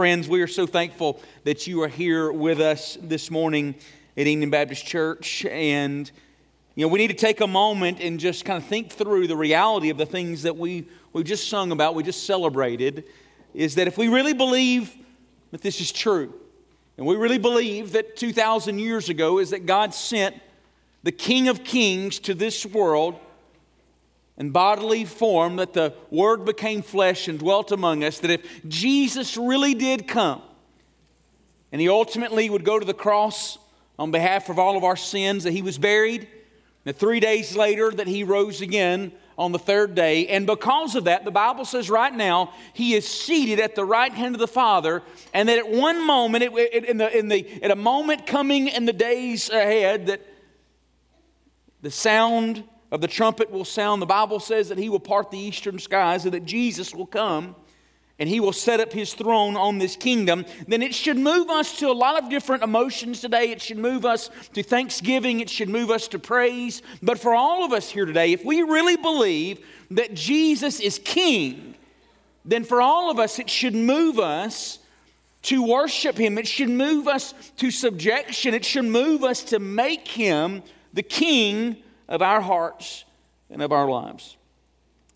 Friends, we are so thankful that you are here with us this morning at Enon Baptist Church. And, you know, we need to take a moment and just kind of think through the reality of the things that we, we just sung about, we just celebrated. Is that if we really believe that this is true, and we really believe that 2,000 years ago is that God sent the King of Kings to this world in bodily form, that the Word became flesh and dwelt among us, that if Jesus really did come and He ultimately would go to the cross on behalf of all of our sins, that He was buried, that three days later that He rose again on the third day. And because of that, the Bible says right now, he is seated at the right hand of the Father, and that at one moment, it, it, in, the, in the, at a moment coming in the days ahead, that the sound of the trumpet will sound. The Bible says that he will part the eastern skies, and that Jesus will come and he will set up his throne on this kingdom, then it should move us to a lot of different emotions today. It should move us to thanksgiving, it should move us to praise. But for all of us here today, if we really believe that Jesus is king, then for all of us, it should move us to worship him. It should move us to subjection. It should move us to make him the king of our hearts and of our lives.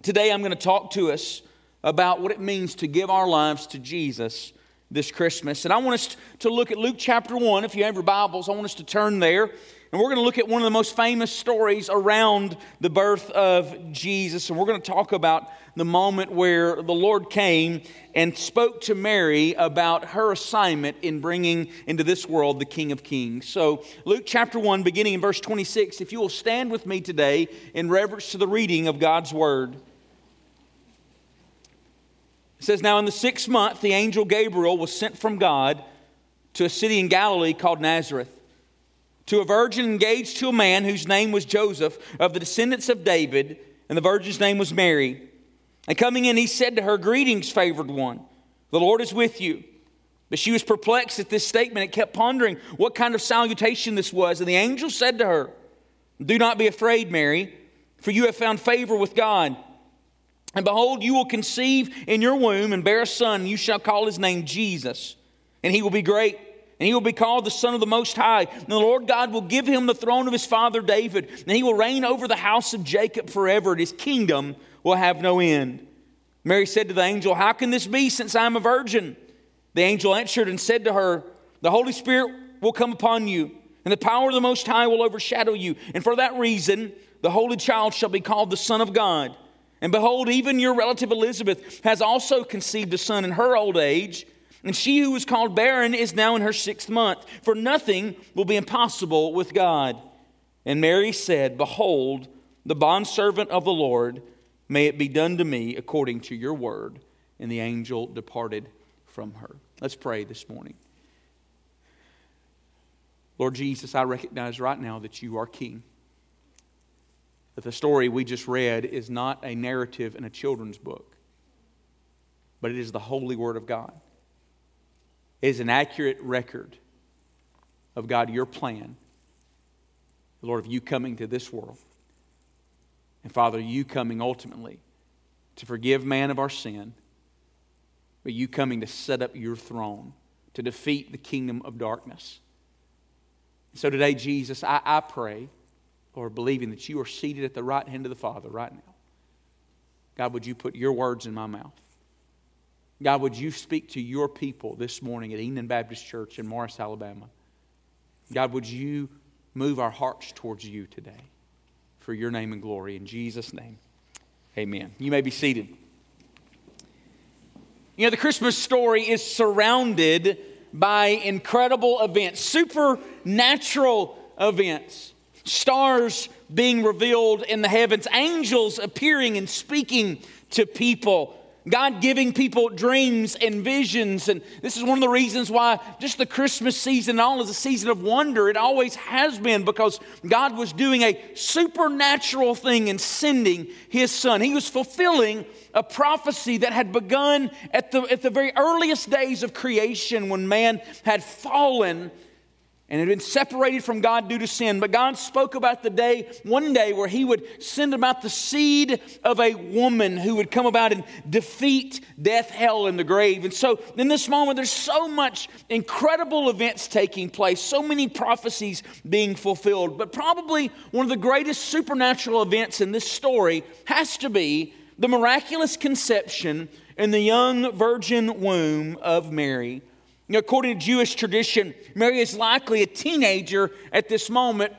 Today, I'm going to talk to us about what it means to give our lives to Jesus this Christmas. And I want us to look at Luke chapter 1. If you have your Bibles, I want us to turn there. And we're going to look at one of the most famous stories around the birth of Jesus. And we're going to talk about the moment where the Lord came and spoke to Mary about her assignment in bringing into this world the King of Kings. So, Luke chapter 1, beginning in verse 26, if you will stand with me today in reverence to the reading of God's Word. It says, Now in the sixth month, the angel Gabriel was sent from God to a city in Galilee called Nazareth, to a virgin engaged to a man whose name was Joseph, of the descendants of David, and the virgin's name was Mary. And coming in, he said to her, Greetings, favored one, the Lord is with you. But she was perplexed at this statement and kept pondering what kind of salutation this was. And the angel said to her, Do not be afraid, Mary, for you have found favor with God. And behold, you will conceive in your womb and bear a son, you shall call his name Jesus. And he will be great, and he will be called the Son of the Most High. And the Lord God will give him the throne of his father David, and he will reign over the house of Jacob forever, and his kingdom will have no end. Mary said to the angel, How can this be, since I am a virgin? The angel answered and said to her, The Holy Spirit will come upon you, and the power of the Most High will overshadow you. And for that reason, the Holy Child shall be called the Son of God. And behold, even your relative Elizabeth has also conceived a son in her old age. And she who was called barren is now in her sixth month, for nothing will be impossible with God. And Mary said, Behold, the bondservant of the Lord, may it be done to me according to your word. And the angel departed from her. Let's pray this morning. Lord Jesus, I recognize right now that you are King that the story we just read is not a narrative in a children's book, but it is the holy word of God. Is an accurate record of God, your plan, Lord, of you coming to this world. And Father, you coming ultimately to forgive man of our sin, but you coming to set up your throne, to defeat the kingdom of darkness. So today, Jesus, I, I pray or believing that you are seated at the right hand of the Father right now. God, would you put your words in my mouth? God, would you speak to your people this morning at Enon Baptist Church in Morris, Alabama? God, would you move our hearts towards you today for your name and glory? In Jesus' name, amen. You may be seated. You know, the Christmas story is surrounded by incredible events, supernatural events stars being revealed in the heavens, angels appearing and speaking to people. God giving people dreams and visions. And this is one of the reasons why just the Christmas season all is a season of wonder. It always has been because God was doing a supernatural thing in sending His Son. He was fulfilling a prophecy that had begun at the, at the very earliest days of creation when man had fallen and had been separated from God due to sin. But God spoke about the day, one day, where He would send about the seed of a woman who would come about and defeat death, hell, and the grave. And so, in this moment, there's so much incredible events taking place, so many prophecies being fulfilled. But probably one of the greatest supernatural events in this story has to be the miraculous conception in the young virgin womb of Mary. According to Jewish tradition, Mary is likely a teenager at this moment.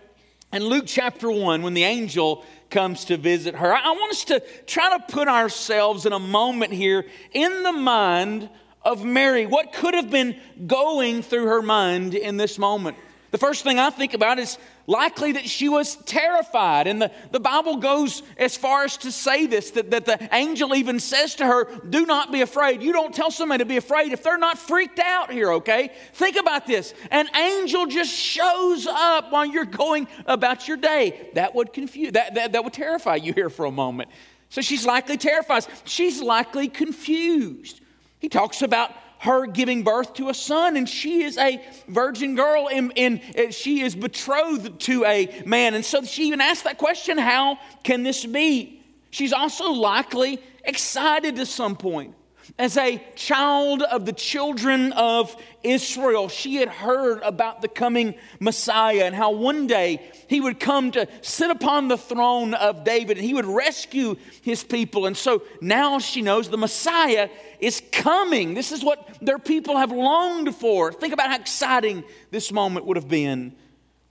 In Luke chapter 1, when the angel comes to visit her, I want us to try to put ourselves in a moment here in the mind of Mary. What could have been going through her mind in this moment? The first thing I think about is likely that she was terrified. And the, the Bible goes as far as to say this that, that the angel even says to her, Do not be afraid. You don't tell somebody to be afraid if they're not freaked out here, okay? Think about this. An angel just shows up while you're going about your day. That would confuse, that, that, that would terrify you here for a moment. So she's likely terrified. She's likely confused. He talks about her giving birth to a son, and she is a virgin girl, and, and, uh, she is betrothed to a man. And so she even asked that question how can this be? She's also likely excited to some point. As a child of the children of Israel, she had heard about the coming Messiah and how one day he would come to sit upon the throne of David and he would rescue his people. And so now she knows the Messiah is coming. This is what their people have longed for. Think about how exciting this moment would have been.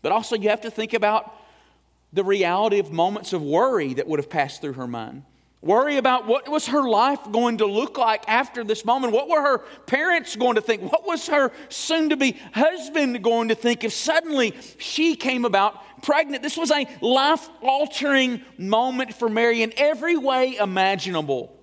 But also, you have to think about the reality of moments of worry that would have passed through her mind. Worry about what was her life going to look like after this moment. What were her parents going to think? What was her soon to be husband going to think if suddenly she came about pregnant? This was a life altering moment for Mary in every way imaginable.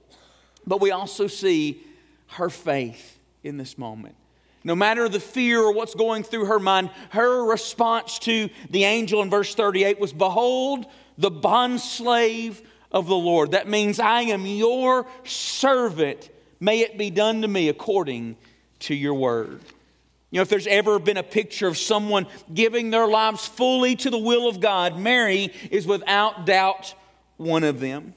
But we also see her faith in this moment. No matter the fear or what's going through her mind, her response to the angel in verse 38 was Behold, the bondslave of the Lord. That means I am your servant. May it be done to me according to your word. You know, if there's ever been a picture of someone giving their lives fully to the will of God, Mary is without doubt one of them.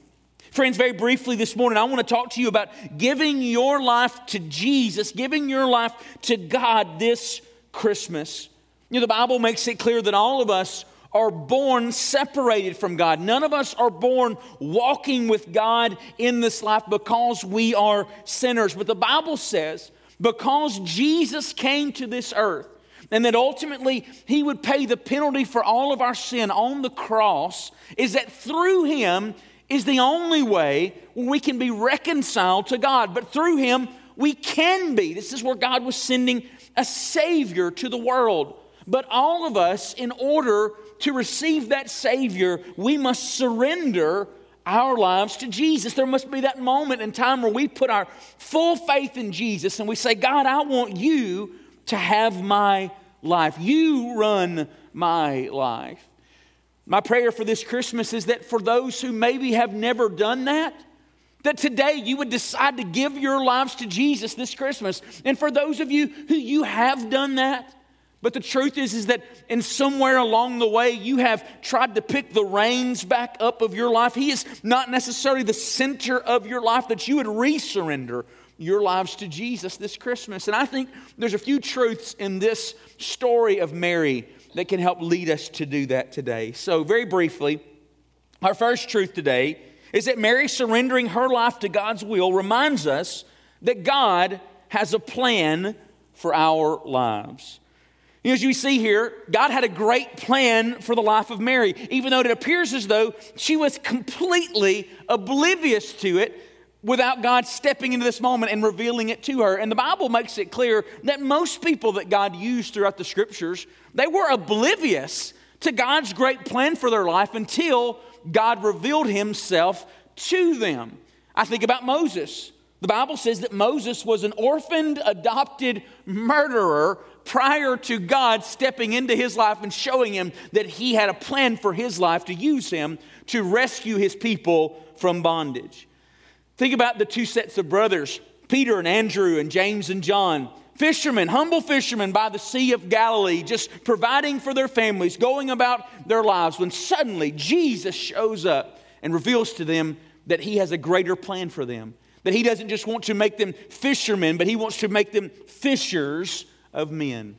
Friends, very briefly this morning, I want to talk to you about giving your life to Jesus, giving your life to God this Christmas. You know, the Bible makes it clear that all of us are born separated from God. None of us are born walking with God in this life because we are sinners. But the Bible says, because Jesus came to this earth, and that ultimately he would pay the penalty for all of our sin on the cross, is that through him is the only way we can be reconciled to God. But through him, we can be. This is where God was sending a Savior to the world. But all of us, in order to receive that Savior, we must surrender our lives to Jesus. There must be that moment in time where we put our full faith in Jesus and we say, God, I want you to have my life. You run my life. My prayer for this Christmas is that for those who maybe have never done that, that today you would decide to give your lives to Jesus this Christmas. And for those of you who you have done that, but the truth is, is that in somewhere along the way, you have tried to pick the reins back up of your life. He is not necessarily the center of your life, that you would resurrender your lives to Jesus this Christmas. And I think there's a few truths in this story of Mary that can help lead us to do that today. So, very briefly, our first truth today is that Mary surrendering her life to God's will reminds us that God has a plan for our lives. As you see here, God had a great plan for the life of Mary, even though it appears as though she was completely oblivious to it without God stepping into this moment and revealing it to her. And the Bible makes it clear that most people that God used throughout the scriptures, they were oblivious to God's great plan for their life until God revealed himself to them. I think about Moses. The Bible says that Moses was an orphaned, adopted murderer prior to God stepping into his life and showing him that he had a plan for his life to use him to rescue his people from bondage. Think about the two sets of brothers, Peter and Andrew and James and John. Fishermen, humble fishermen by the Sea of Galilee, just providing for their families, going about their lives, when suddenly Jesus shows up and reveals to them that he has a greater plan for them. That he doesn't just want to make them fishermen, but he wants to make them fishers of men.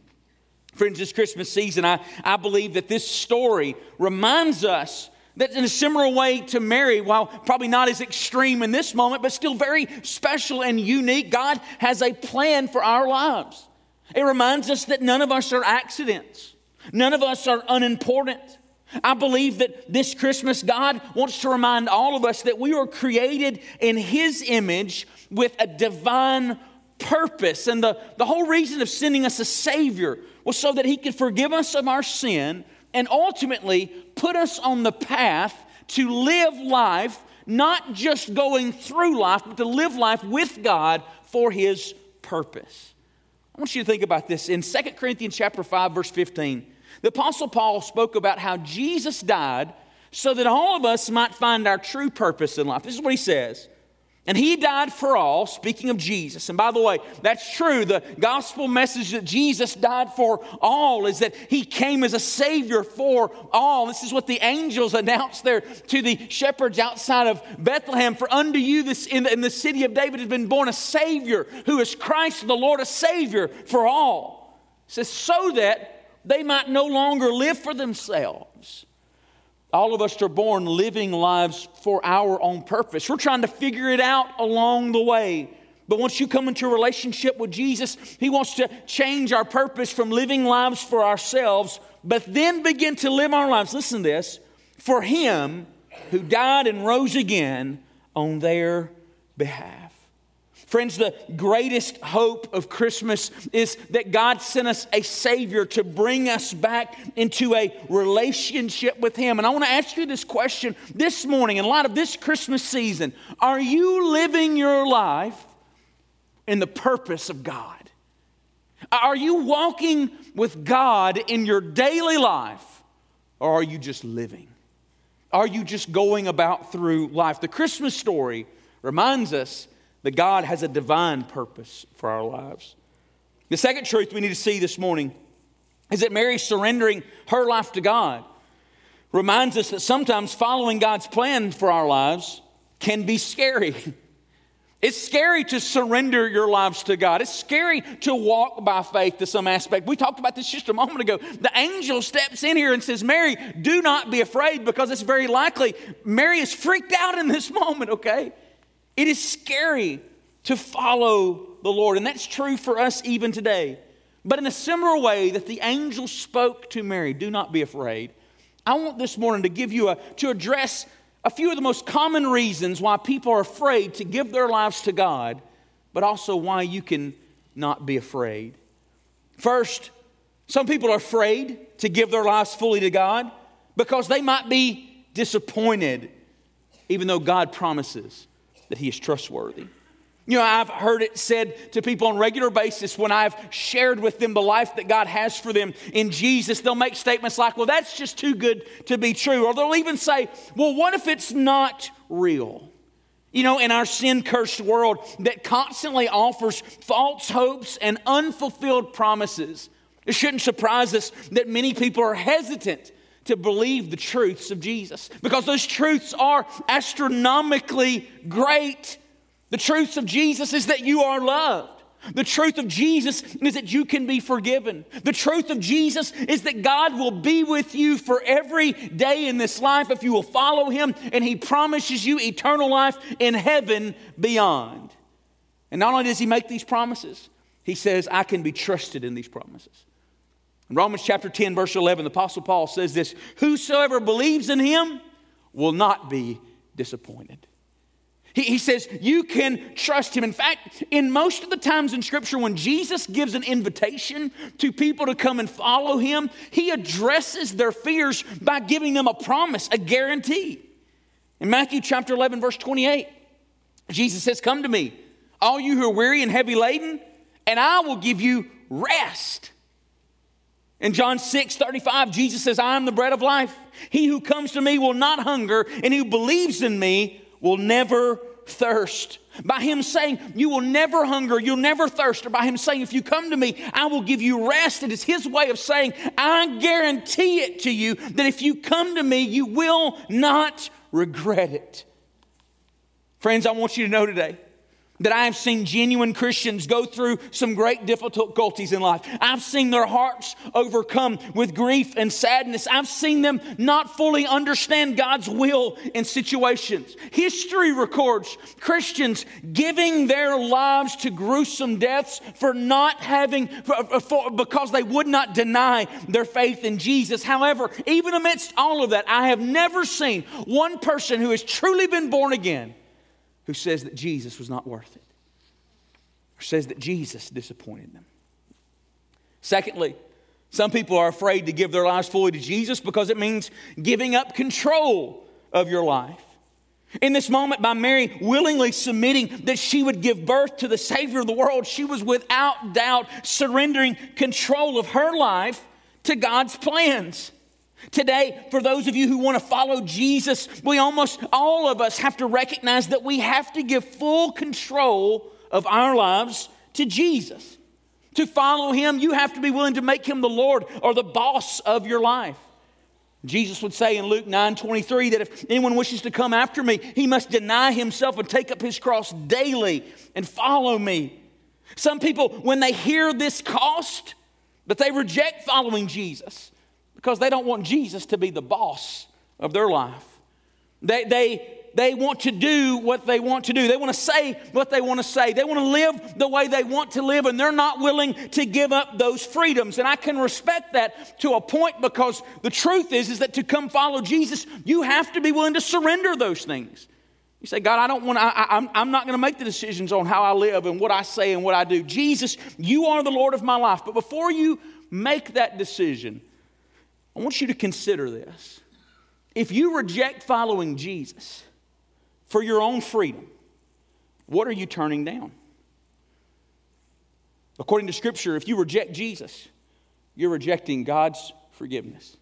Friends, this Christmas season, I, I believe that this story reminds us that in a similar way to Mary, while probably not as extreme in this moment, but still very special and unique, God has a plan for our lives. It reminds us that none of us are accidents, none of us are unimportant. I believe that this Christmas, God wants to remind all of us that we were created in His image with a divine purpose. And the, the whole reason of sending us a Savior was so that He could forgive us of our sin and ultimately put us on the path to live life, not just going through life, but to live life with God for His purpose. I want you to think about this in 2 Corinthians chapter 5 verse 15. The apostle Paul spoke about how Jesus died so that all of us might find our true purpose in life. This is what he says. And he died for all, speaking of Jesus. And by the way, that's true. The gospel message that Jesus died for all is that he came as a savior for all. This is what the angels announced there to the shepherds outside of Bethlehem. For unto you this, in, the, in the city of David has been born a savior who is Christ the Lord, a savior for all. It says, so that they might no longer live for themselves all of us are born living lives for our own purpose. We're trying to figure it out along the way. But once you come into a relationship with Jesus, He wants to change our purpose from living lives for ourselves, but then begin to live our lives, listen to this, for Him who died and rose again on their behalf. Friends, the greatest hope of Christmas is that God sent us a Savior to bring us back into a relationship with Him. And I want to ask you this question this morning, in light of this Christmas season Are you living your life in the purpose of God? Are you walking with God in your daily life, or are you just living? Are you just going about through life? The Christmas story reminds us that God has a divine purpose for our lives. The second truth we need to see this morning is that Mary surrendering her life to God reminds us that sometimes following God's plan for our lives can be scary. It's scary to surrender your lives to God. It's scary to walk by faith to some aspect. We talked about this just a moment ago. The angel steps in here and says, Mary, do not be afraid because it's very likely Mary is freaked out in this moment, okay? It is scary to follow the Lord, and that's true for us even today. But in a similar way that the angel spoke to Mary, do not be afraid. I want this morning to give you a to address a few of the most common reasons why people are afraid to give their lives to God, but also why you can not be afraid. First, some people are afraid to give their lives fully to God because they might be disappointed, even though God promises that he is trustworthy. You know, I've heard it said to people on regular basis when I've shared with them the life that God has for them in Jesus, they'll make statements like, well, that's just too good to be true. Or they'll even say, well, what if it's not real? You know, in our sin cursed world that constantly offers false hopes and unfulfilled promises, it shouldn't surprise us that many people are hesitant to believe the truths of Jesus because those truths are astronomically great. The truths of Jesus is that you are loved. The truth of Jesus is that you can be forgiven. The truth of Jesus is that God will be with you for every day in this life if you will follow Him, and He promises you eternal life in heaven beyond. And not only does He make these promises, He says, I can be trusted in these promises. In Romans chapter 10, verse 11, the Apostle Paul says this Whosoever believes in him will not be disappointed. He, he says you can trust him. In fact, in most of the times in Scripture, when Jesus gives an invitation to people to come and follow him, he addresses their fears by giving them a promise, a guarantee. In Matthew chapter 11, verse 28, Jesus says, Come to me, all you who are weary and heavy laden, and I will give you rest. In John 6 35, Jesus says, I am the bread of life. He who comes to me will not hunger, and who believes in me will never thirst. By him saying, You will never hunger, you'll never thirst. Or by him saying, If you come to me, I will give you rest. It is his way of saying, I guarantee it to you that if you come to me, you will not regret it. Friends, I want you to know today that I have seen genuine Christians go through some great difficulties in life. I've seen their hearts overcome with grief and sadness. I've seen them not fully understand God's will in situations. History records Christians giving their lives to gruesome deaths for not having, for, for, because they would not deny their faith in Jesus. However, even amidst all of that, I have never seen one person who has truly been born again who says that Jesus was not worth it, or says that Jesus disappointed them. Secondly, some people are afraid to give their lives fully to Jesus because it means giving up control of your life. In this moment, by Mary willingly submitting that she would give birth to the Savior of the world, she was without doubt surrendering control of her life to God's plans. Today, for those of you who want to follow Jesus, we almost all of us have to recognize that we have to give full control of our lives to Jesus. To follow him, you have to be willing to make him the Lord or the boss of your life. Jesus would say in Luke 9 23 that if anyone wishes to come after me, he must deny himself and take up his cross daily and follow me. Some people, when they hear this cost, but they reject following Jesus because they don't want Jesus to be the boss of their life. They, they, they want to do what they want to do. They want to say what they want to say. They want to live the way they want to live, and they're not willing to give up those freedoms. And I can respect that to a point because the truth is, is that to come follow Jesus, you have to be willing to surrender those things. You say, God, I don't want I, I'm, I'm not going to make the decisions on how I live and what I say and what I do. Jesus, you are the Lord of my life. But before you make that decision, I want you to consider this. If you reject following Jesus for your own freedom, what are you turning down? According to Scripture, if you reject Jesus, you're rejecting God's forgiveness.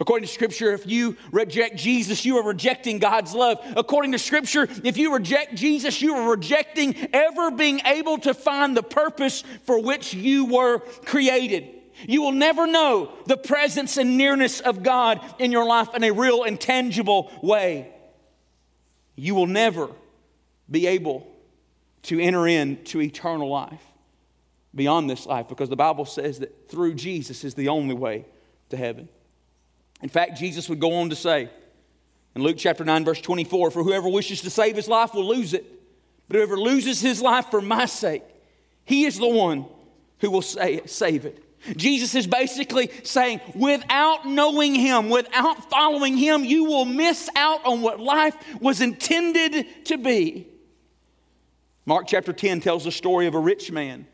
According to Scripture, if you reject Jesus, you are rejecting God's love. According to Scripture, if you reject Jesus, you are rejecting ever being able to find the purpose for which you were created. You will never know the presence and nearness of God in your life in a real and tangible way. You will never be able to enter into eternal life beyond this life because the Bible says that through Jesus is the only way to heaven. In fact, Jesus would go on to say in Luke chapter 9, verse 24 For whoever wishes to save his life will lose it, but whoever loses his life for my sake, he is the one who will save it. Jesus is basically saying, without knowing Him, without following Him, you will miss out on what life was intended to be. Mark chapter 10 tells the story of a rich man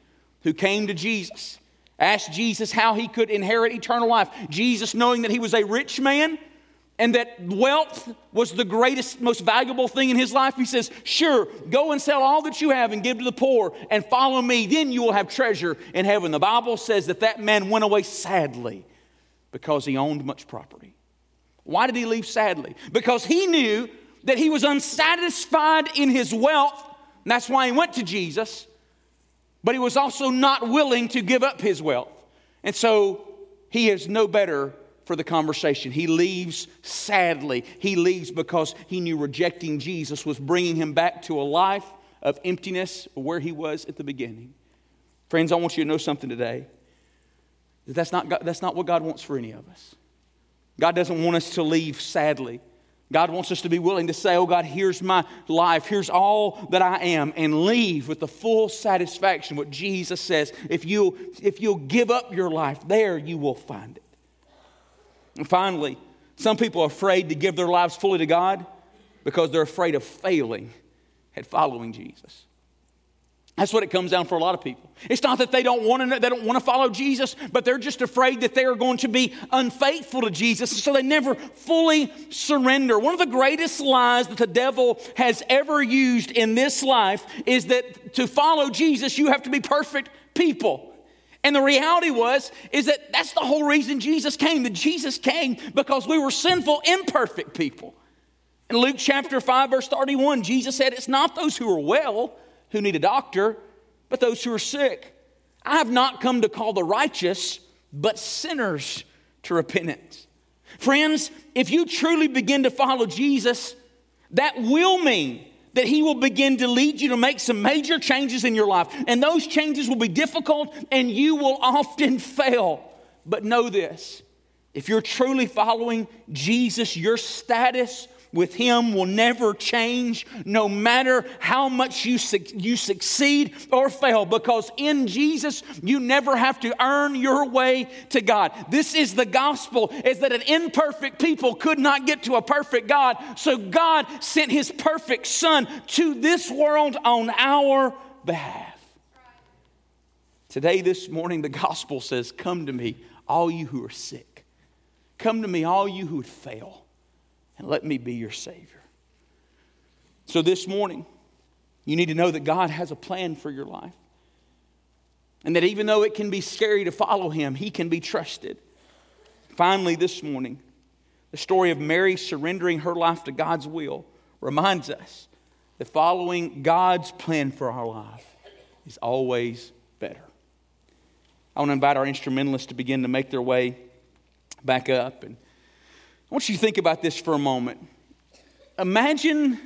who came to Jesus, asked Jesus how he could inherit eternal life. Jesus, knowing that he was a rich man, and that wealth was the greatest, most valuable thing in his life, he says, Sure, go and sell all that you have and give to the poor and follow me. Then you will have treasure in heaven. The Bible says that that man went away sadly because he owned much property. Why did he leave sadly? Because he knew that he was unsatisfied in his wealth. And that's why he went to Jesus. But he was also not willing to give up his wealth. And so he is no better for the conversation. He leaves sadly. He leaves because he knew rejecting Jesus was bringing him back to a life of emptiness where he was at the beginning. Friends, I want you to know something today. That's not, God, that's not what God wants for any of us. God doesn't want us to leave sadly. God wants us to be willing to say, Oh God, here's my life, here's all that I am, and leave with the full satisfaction. What Jesus says if, you'll, if you'll give up your life, there you will find it. And finally, some people are afraid to give their lives fully to God because they're afraid of failing at following Jesus. That's what it comes down for a lot of people. It's not that they don't want to they don't want to follow Jesus, but they're just afraid that they are going to be unfaithful to Jesus, so they never fully surrender. One of the greatest lies that the devil has ever used in this life is that to follow Jesus, you have to be perfect people. And the reality was, is that that's the whole reason Jesus came. That Jesus came because we were sinful, imperfect people. In Luke chapter 5, verse 31, Jesus said, It's not those who are well who need a doctor, but those who are sick. I have not come to call the righteous, but sinners to repentance. Friends, if you truly begin to follow Jesus, that will mean that He will begin to lead you to make some major changes in your life. And those changes will be difficult and you will often fail. But know this if you're truly following Jesus, your status with Him will never change, no matter how much you, su- you succeed or fail, because in Jesus, you never have to earn your way to God. This is the gospel, is that an imperfect people could not get to a perfect God, so God sent His perfect Son to this world on our behalf. Today, this morning, the gospel says, Come to me, all you who are sick. Come to me, all you who would fail and let me be your Savior. So this morning, you need to know that God has a plan for your life. And that even though it can be scary to follow Him, He can be trusted. Finally, this morning, the story of Mary surrendering her life to God's will reminds us that following God's plan for our life is always better. I want to invite our instrumentalists to begin to make their way back up. And want you to think about this for a moment. Imagine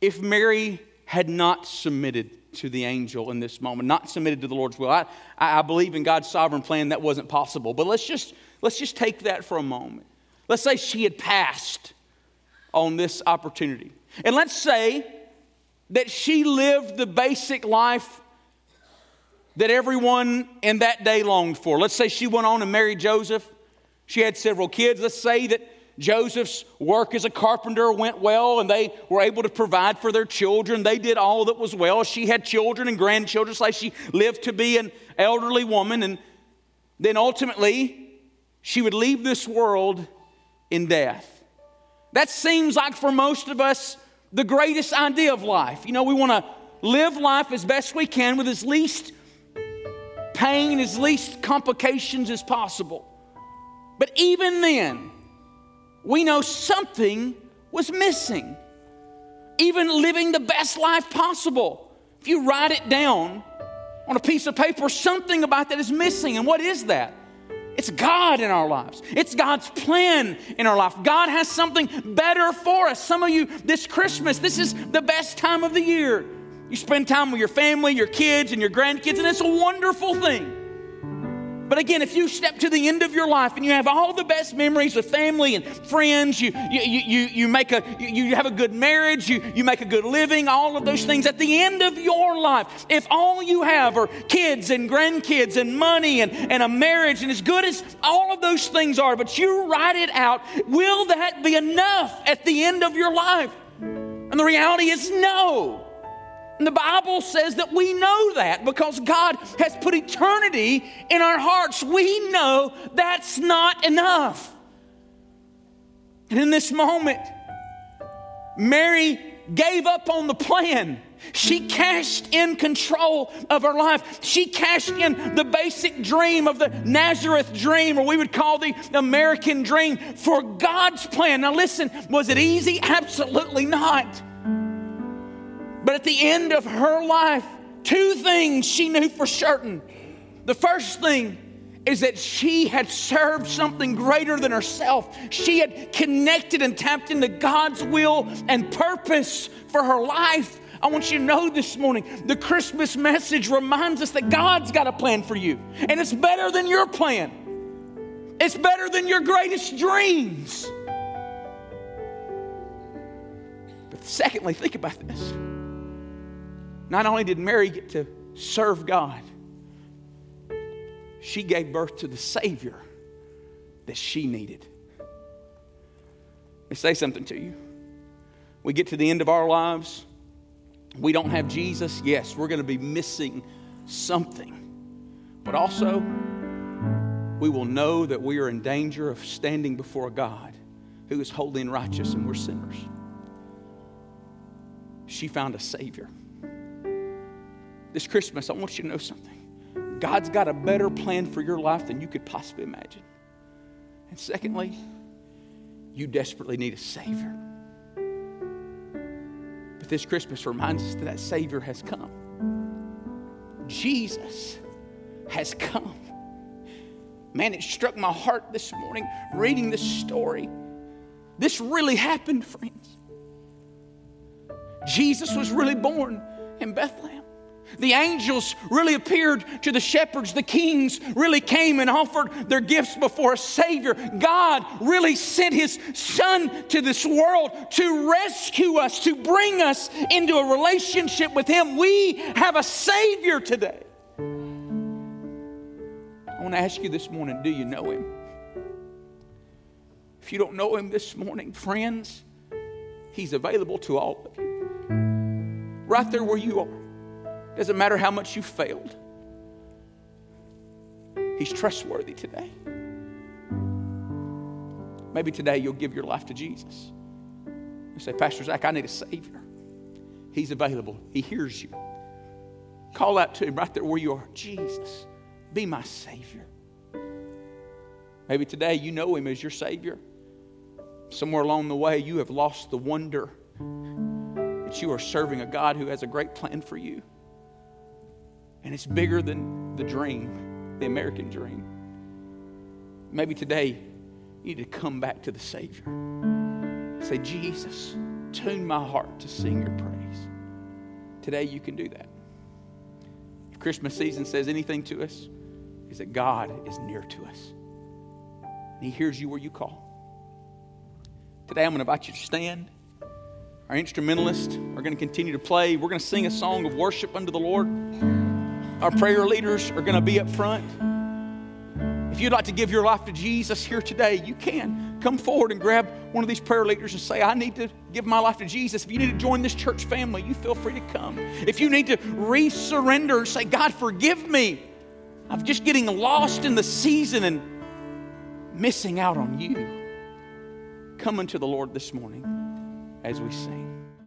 if Mary had not submitted to the angel in this moment, not submitted to the Lord's will. I, I believe in God's sovereign plan that wasn't possible. But let's just, let's just take that for a moment. Let's say she had passed on this opportunity. And let's say that she lived the basic life that everyone in that day longed for. Let's say she went on and married Joseph. She had several kids. Let's say that Joseph's work as a carpenter went well and they were able to provide for their children. They did all that was well. She had children and grandchildren, so she lived to be an elderly woman. And then ultimately, she would leave this world in death. That seems like for most of us the greatest idea of life. You know, we want to live life as best we can with as least pain, as least complications as possible. But even then, we know something was missing. Even living the best life possible. If you write it down on a piece of paper, something about that is missing. And what is that? It's God in our lives. It's God's plan in our life. God has something better for us. Some of you, this Christmas, this is the best time of the year. You spend time with your family, your kids, and your grandkids, and it's a wonderful thing. But again, if you step to the end of your life and you have all the best memories with family and friends, you, you, you, you, make a, you have a good marriage, you, you make a good living, all of those things, at the end of your life, if all you have are kids and grandkids and money and, and a marriage, and as good as all of those things are, but you write it out, will that be enough at the end of your life? And the reality is no. And the Bible says that we know that because God has put eternity in our hearts. We know that's not enough. And in this moment, Mary gave up on the plan. She cashed in control of her life. She cashed in the basic dream of the Nazareth dream, or we would call the American dream, for God's plan. Now, listen, was it easy? Absolutely not. But at the end of her life, two things she knew for certain. The first thing is that she had served something greater than herself. She had connected and tapped into God's will and purpose for her life. I want you to know this morning the Christmas message reminds us that God's got a plan for you, and it's better than your plan, it's better than your greatest dreams. But secondly, think about this. Not only did Mary get to serve God, she gave birth to the Savior that she needed. Let me say something to you. We get to the end of our lives, we don't have Jesus. Yes, we're going to be missing something. But also, we will know that we are in danger of standing before a God who is holy and righteous and we're sinners. She found a Savior this Christmas, I want you to know something. God's got a better plan for your life than you could possibly imagine. And secondly, you desperately need a Savior. But this Christmas reminds us that that Savior has come. Jesus has come. Man, it struck my heart this morning reading this story. This really happened, friends. Jesus was really born in Bethlehem. The angels really appeared to the shepherds. The kings really came and offered their gifts before a Savior. God really sent His Son to this world to rescue us, to bring us into a relationship with Him. We have a Savior today. I want to ask you this morning do you know Him? If you don't know Him this morning, friends, He's available to all of you. Right there where you are. Doesn't matter how much you failed. He's trustworthy today. Maybe today you'll give your life to Jesus. You say, Pastor Zac, I need a Savior. He's available, He hears you. Call out to Him right there where you are Jesus, be my Savior. Maybe today you know Him as your Savior. Somewhere along the way, you have lost the wonder that you are serving a God who has a great plan for you. And it's bigger than the dream, the American dream. Maybe today you need to come back to the Savior. Say, Jesus, tune my heart to sing your praise. Today you can do that. If Christmas season says anything to us, is that God is near to us. And He hears you where you call. Today I'm going to invite you to stand. Our instrumentalists are going to continue to play. We're going to sing a song of worship unto the Lord. Our prayer leaders are going to be up front. If you'd like to give your life to Jesus here today, you can. Come forward and grab one of these prayer leaders and say, I need to give my life to Jesus. If you need to join this church family, you feel free to come. If you need to resurrender and say, God, forgive me. I'm just getting lost in the season and missing out on you. Come unto the Lord this morning as we sing.